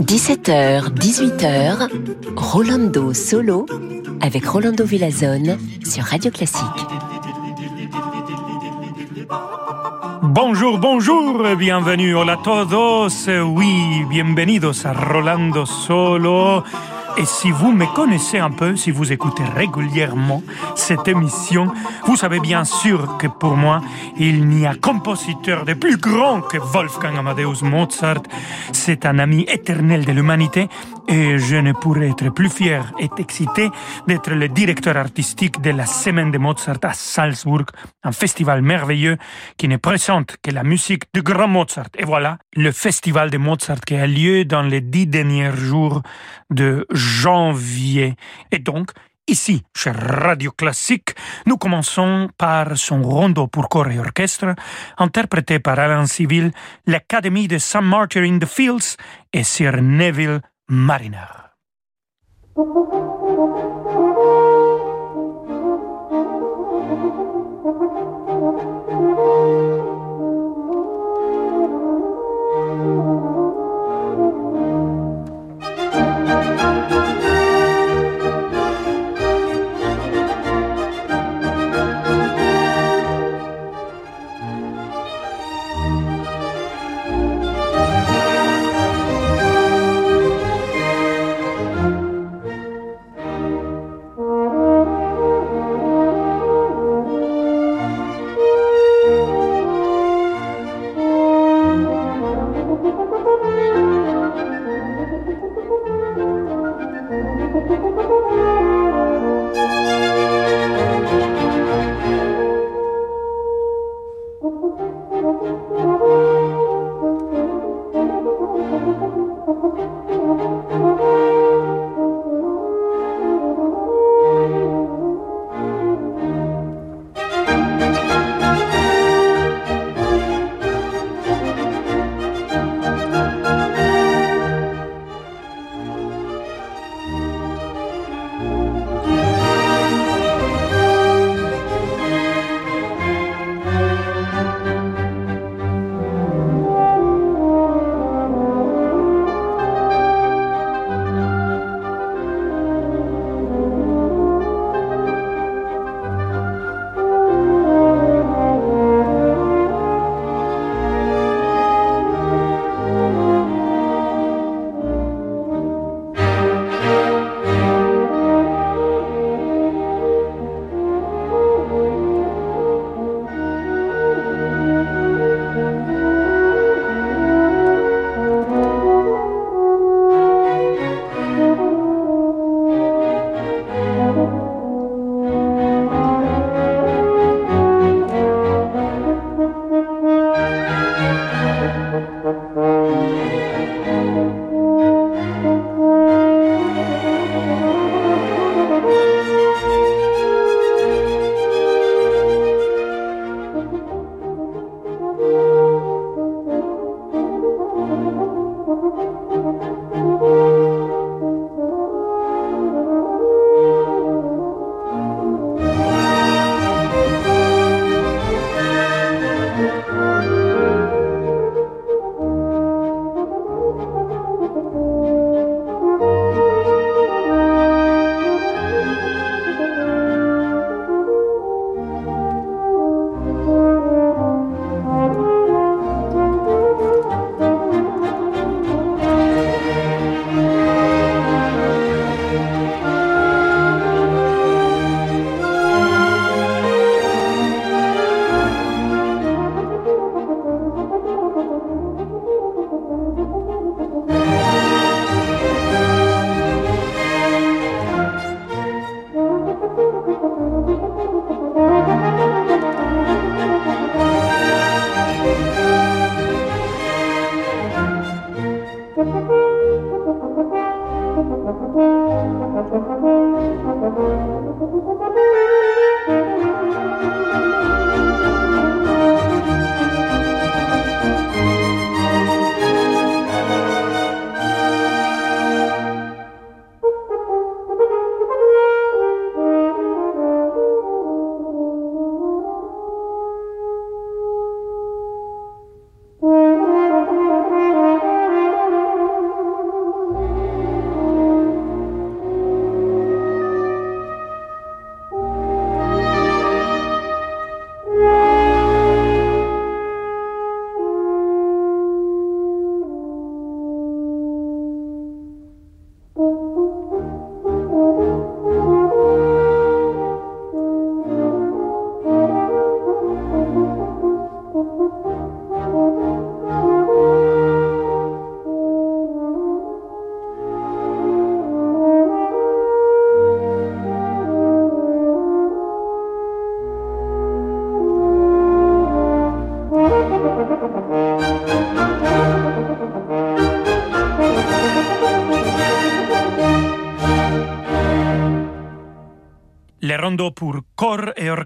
17h, 18h, Rolando Solo avec Rolando Villazone sur Radio Classique. Bonjour, bonjour, bienvenue, hola todos, oui, bienvenidos a Rolando Solo. Et si vous me connaissez un peu, si vous écoutez régulièrement cette émission, vous savez bien sûr que pour moi, il n'y a compositeur de plus grand que Wolfgang Amadeus Mozart. C'est un ami éternel de l'humanité et je ne pourrais être plus fier et excité d'être le directeur artistique de la Semaine de Mozart à Salzbourg, un festival merveilleux qui ne présente que la musique du grand Mozart. Et voilà, le festival de Mozart qui a lieu dans les dix derniers jours de janvier. Et donc, Ici, chez Radio Classique, nous commençons par son rondo pour corps et orchestre, interprété par Alain Civil, l'Académie de St. Martyr in the Fields et Sir Neville Mariner.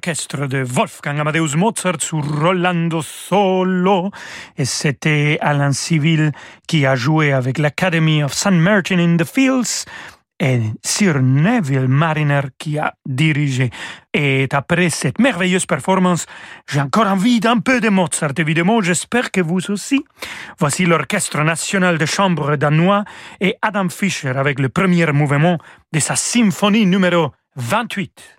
Corps et orchestre de Wolfgang Amadeus Mozart sur Rolando Solo. Et c'était Alain Civil qui a joué avec l'Academy of St. Martin in the Fields et Sir Neville Mariner qui a dirigé. Et après cette merveilleuse performance, j'ai encore envie d'un peu de Mozart, évidemment, j'espère que vous aussi. Voici l'Orchestre national de chambre danois et Adam Fischer avec le premier mouvement de sa symphonie numéro 28.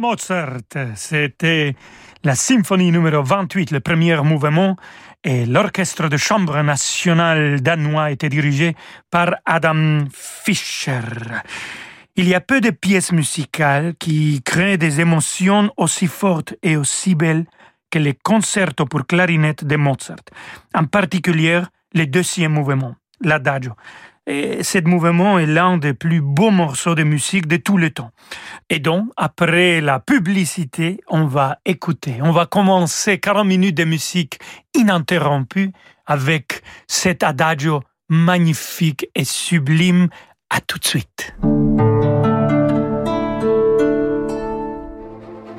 Mozart C'était la symphonie numéro 28, le premier mouvement, et l'orchestre de chambre national danois était dirigé par Adam Fischer. Il y a peu de pièces musicales qui créent des émotions aussi fortes et aussi belles que les concertos pour clarinette de Mozart, en particulier le deuxième mouvement, l'adagio. Et ce mouvement est l'un des plus beaux morceaux de musique de tous les temps. Et donc, après la publicité, on va écouter. On va commencer 40 minutes de musique ininterrompue avec cet adagio magnifique et sublime. À tout de suite.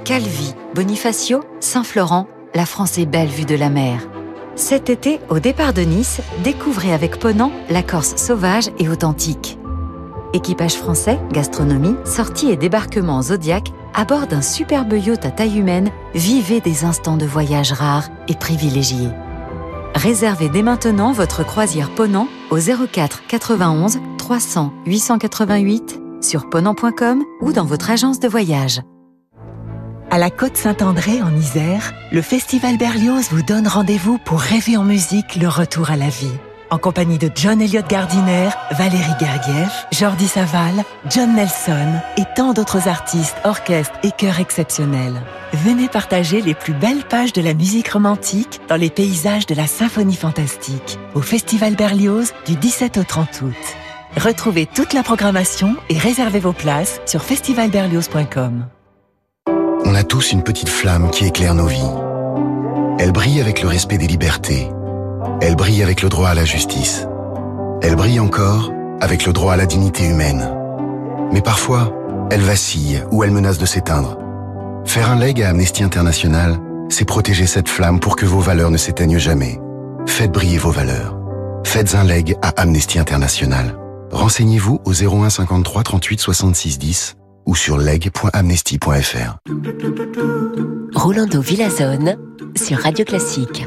Calvi, Bonifacio, Saint-Florent, la France est belle vue de la mer. Cet été, au départ de Nice, découvrez avec Ponant la Corse sauvage et authentique. Équipage français, gastronomie, sortie et débarquement Zodiac à bord d'un superbe yacht à taille humaine, vivez des instants de voyage rares et privilégiés. Réservez dès maintenant votre croisière Ponant au 04 91 300 888 sur ponant.com ou dans votre agence de voyage. À la Côte Saint-André en Isère, le Festival Berlioz vous donne rendez-vous pour rêver en musique le retour à la vie. En compagnie de John Elliott Gardiner, Valérie Gergiev, Jordi Saval, John Nelson et tant d'autres artistes, orchestres et chœurs exceptionnels. Venez partager les plus belles pages de la musique romantique dans les paysages de la symphonie fantastique au Festival Berlioz du 17 au 30 août. Retrouvez toute la programmation et réservez vos places sur festivalberlioz.com. On a tous une petite flamme qui éclaire nos vies. Elle brille avec le respect des libertés. Elle brille avec le droit à la justice. Elle brille encore avec le droit à la dignité humaine. Mais parfois, elle vacille ou elle menace de s'éteindre. Faire un leg à Amnesty International, c'est protéger cette flamme pour que vos valeurs ne s'éteignent jamais. Faites briller vos valeurs. Faites un leg à Amnesty International. Renseignez-vous au 01 53 38 66 10 ou sur leg.amnesty.fr. Rolando Villazone sur Radio Classique.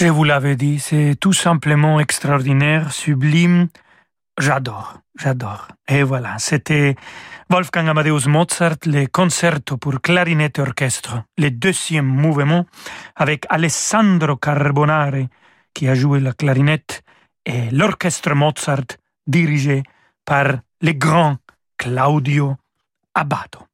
Je vous l'avais dit, c'est tout simplement extraordinaire, sublime. J'adore, j'adore. Et voilà, c'était Wolfgang Amadeus Mozart, le concerto pour clarinette et orchestre, le deuxième mouvement, avec Alessandro Carbonare, qui a joué la clarinette, et l'orchestre Mozart, dirigé par le grand Claudio Abbado.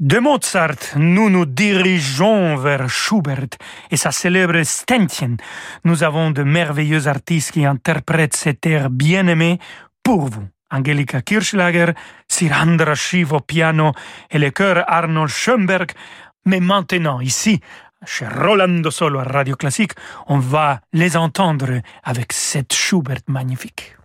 De Mozart, nous nous dirigeons vers Schubert et sa célèbre Ständchen. Nous avons de merveilleux artistes qui interprètent cet air bien-aimé pour vous. Angelika Kirschlager, Sirandra Shiv au piano et le chœur Arnold Schoenberg. Mais maintenant, ici, chez Rolando Solo à Radio Classique, on va les entendre avec cette Schubert magnifique.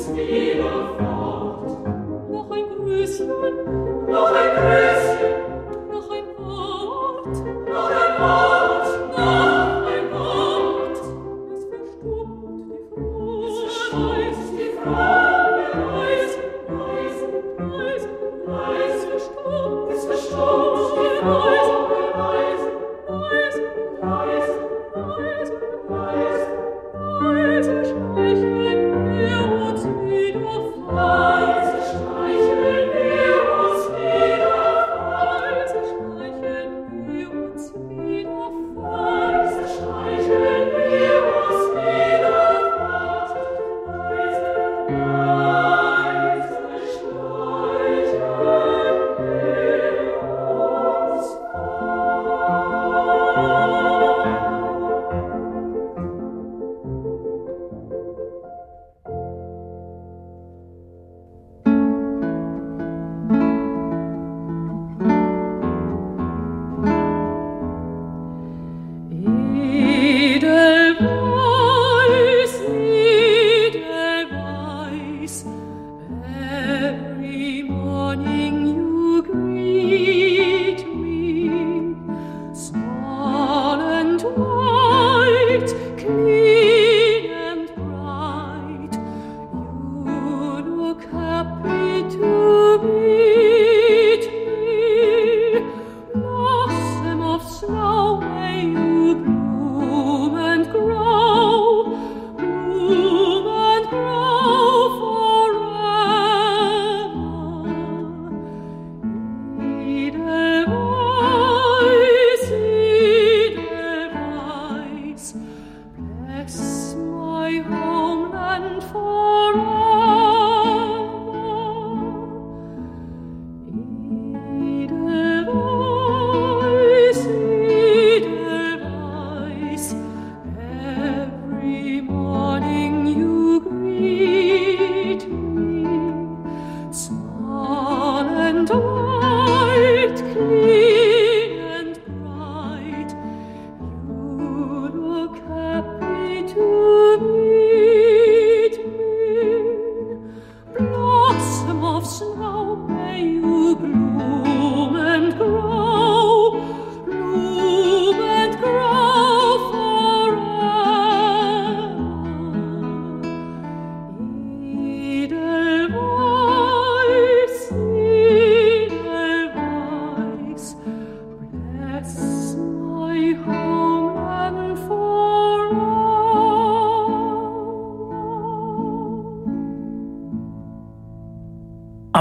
Speed of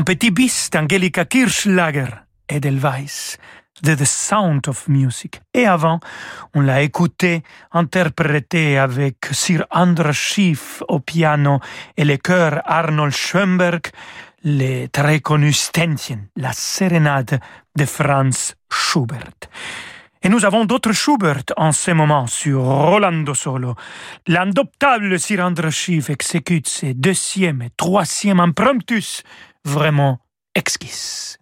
petit bis d'Angelika Kirschlager, Edelweiss, de The Sound of Music. Et avant, on l'a écouté interprété avec Sir Andras Schiff au piano et le chœur Arnold Schoenberg, les très connus Ständchen, la sérénade de Franz Schubert. Et nous avons d'autres Schubert en ce moment sur Rolando Solo. L'indoptable Sir Andras Schiff exécute ses deuxième et troisième impromptus vraiment exquise.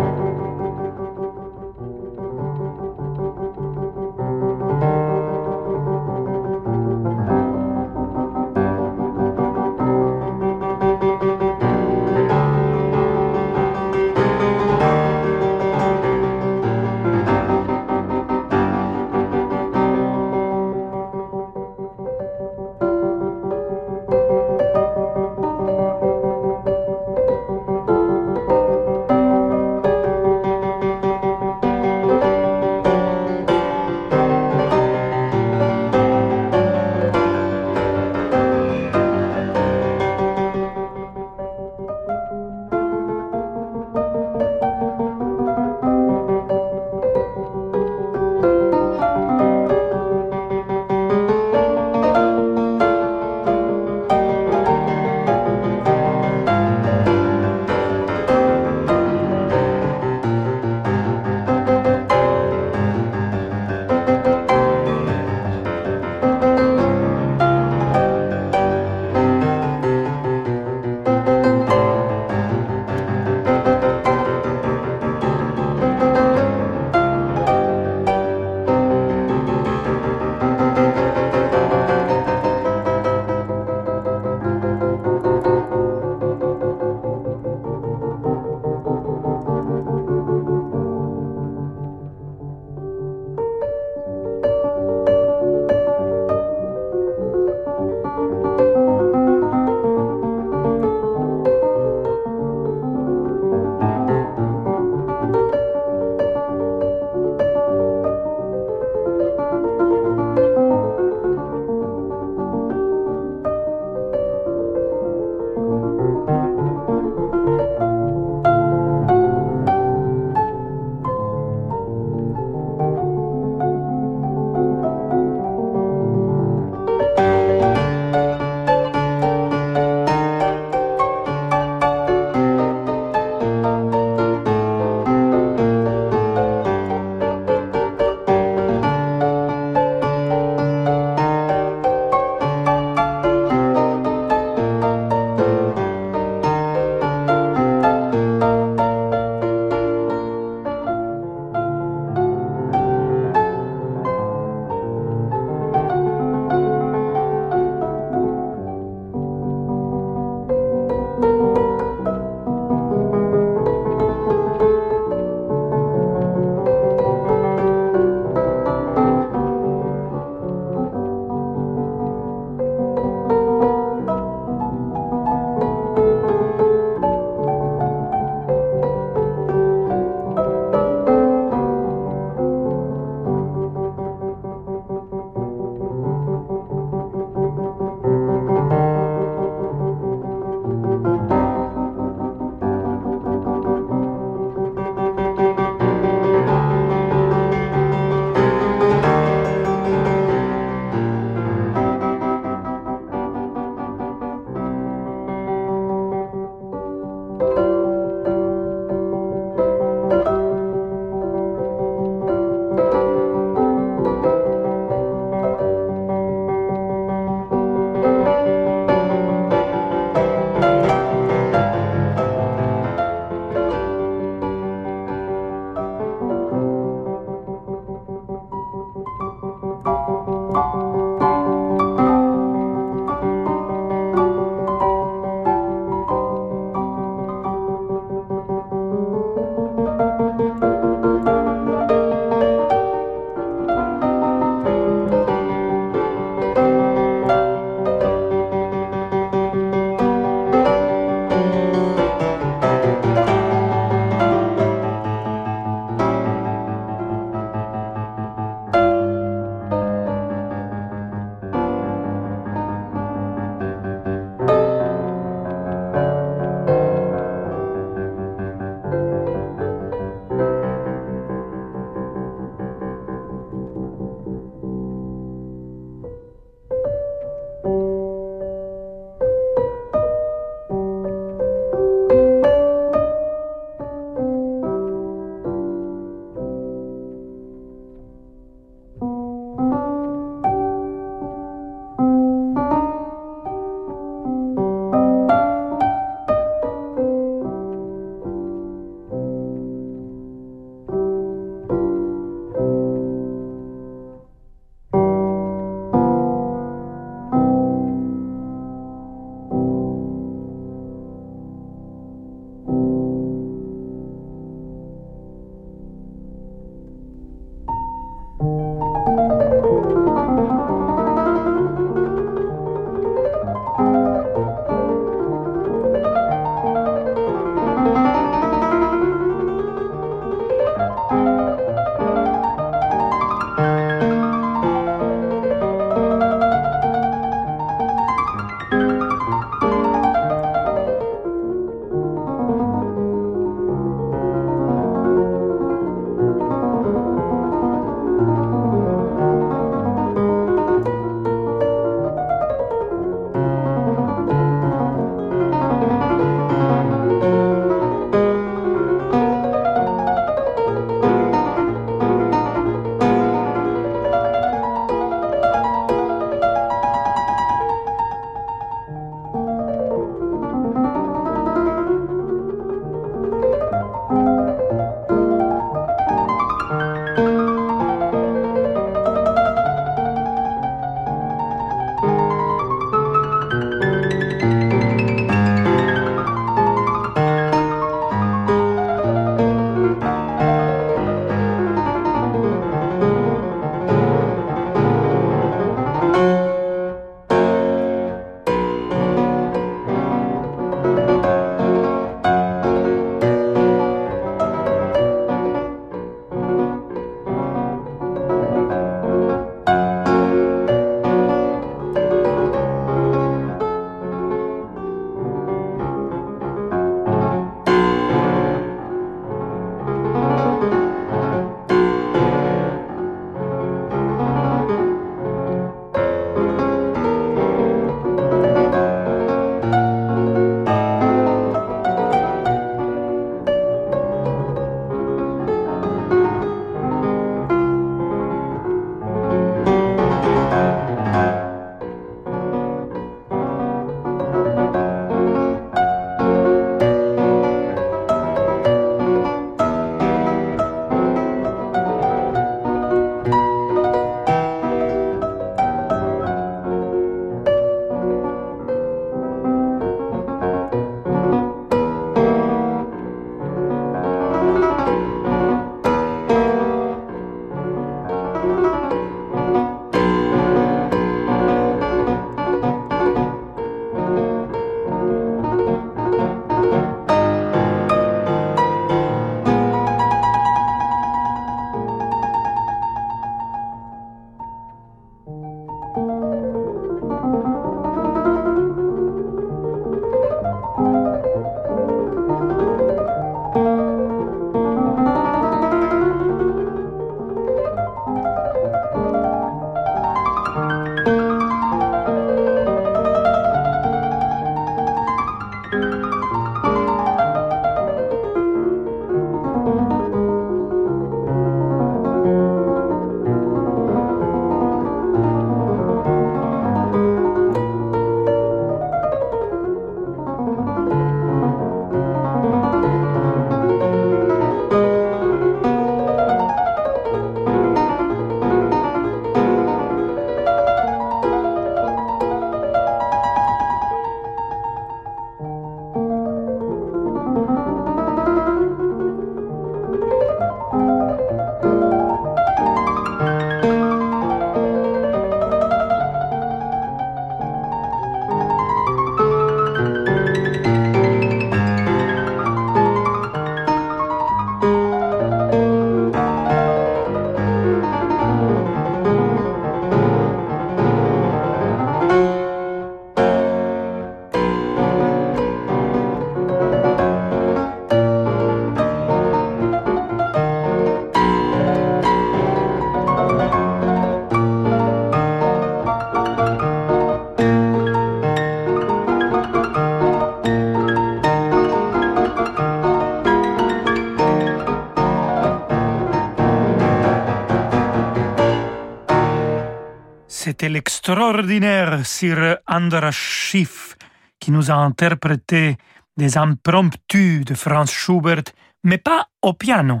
C'était l'extraordinaire Sir Andras Schiff qui nous a interprété des impromptus de Franz Schubert, mais pas au piano,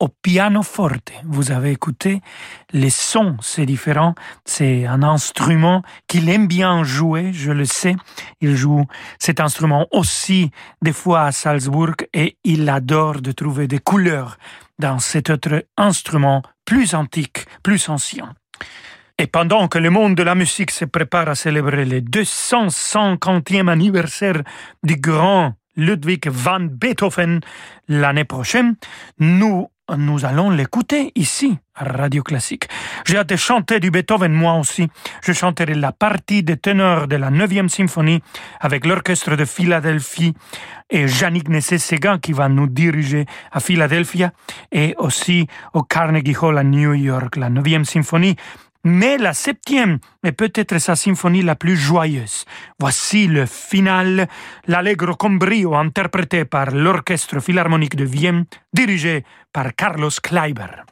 au pianoforte. Vous avez écouté, les sons, c'est différent. C'est un instrument qu'il aime bien jouer, je le sais. Il joue cet instrument aussi des fois à Salzbourg et il adore de trouver des couleurs dans cet autre instrument plus antique, plus ancien. Et pendant que le monde de la musique se prépare à célébrer le 250e anniversaire du grand Ludwig van Beethoven l'année prochaine, nous nous allons l'écouter ici, à Radio Classique. J'ai hâte de chanter du Beethoven moi aussi. Je chanterai la partie de ténor de la 9e symphonie avec l'orchestre de Philadelphie et Yannick Nessé-Séguin qui va nous diriger à Philadelphie et aussi au Carnegie Hall à New York, la 9e symphonie mais la septième est peut-être sa symphonie la plus joyeuse. Voici le final, l'Allegro con brio interprété par l'Orchestre Philharmonique de Vienne, dirigé par Carlos Kleiber.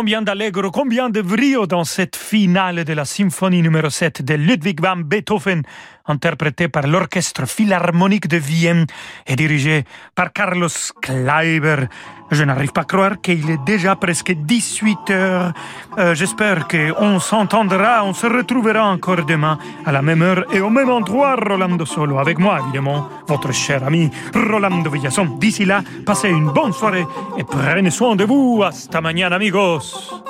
Combien d'allegro, combien de brio dans cette finale de la symphonie numéro 7 de Ludwig van Beethoven, interprétée par l'Orchestre Philharmonique de Vienne et dirigée par Carlos Kleiber. Je n'arrive pas à croire qu'il est déjà presque 18 heures. Euh, J'espère qu'on s'entendra, on se retrouvera encore demain à la même heure et au même endroit, Rolando Solo, avec moi évidemment, votre cher ami Rolando Villason. D'ici là, passez une bonne soirée et prenez soin de vous. Hasta mañana, amigos.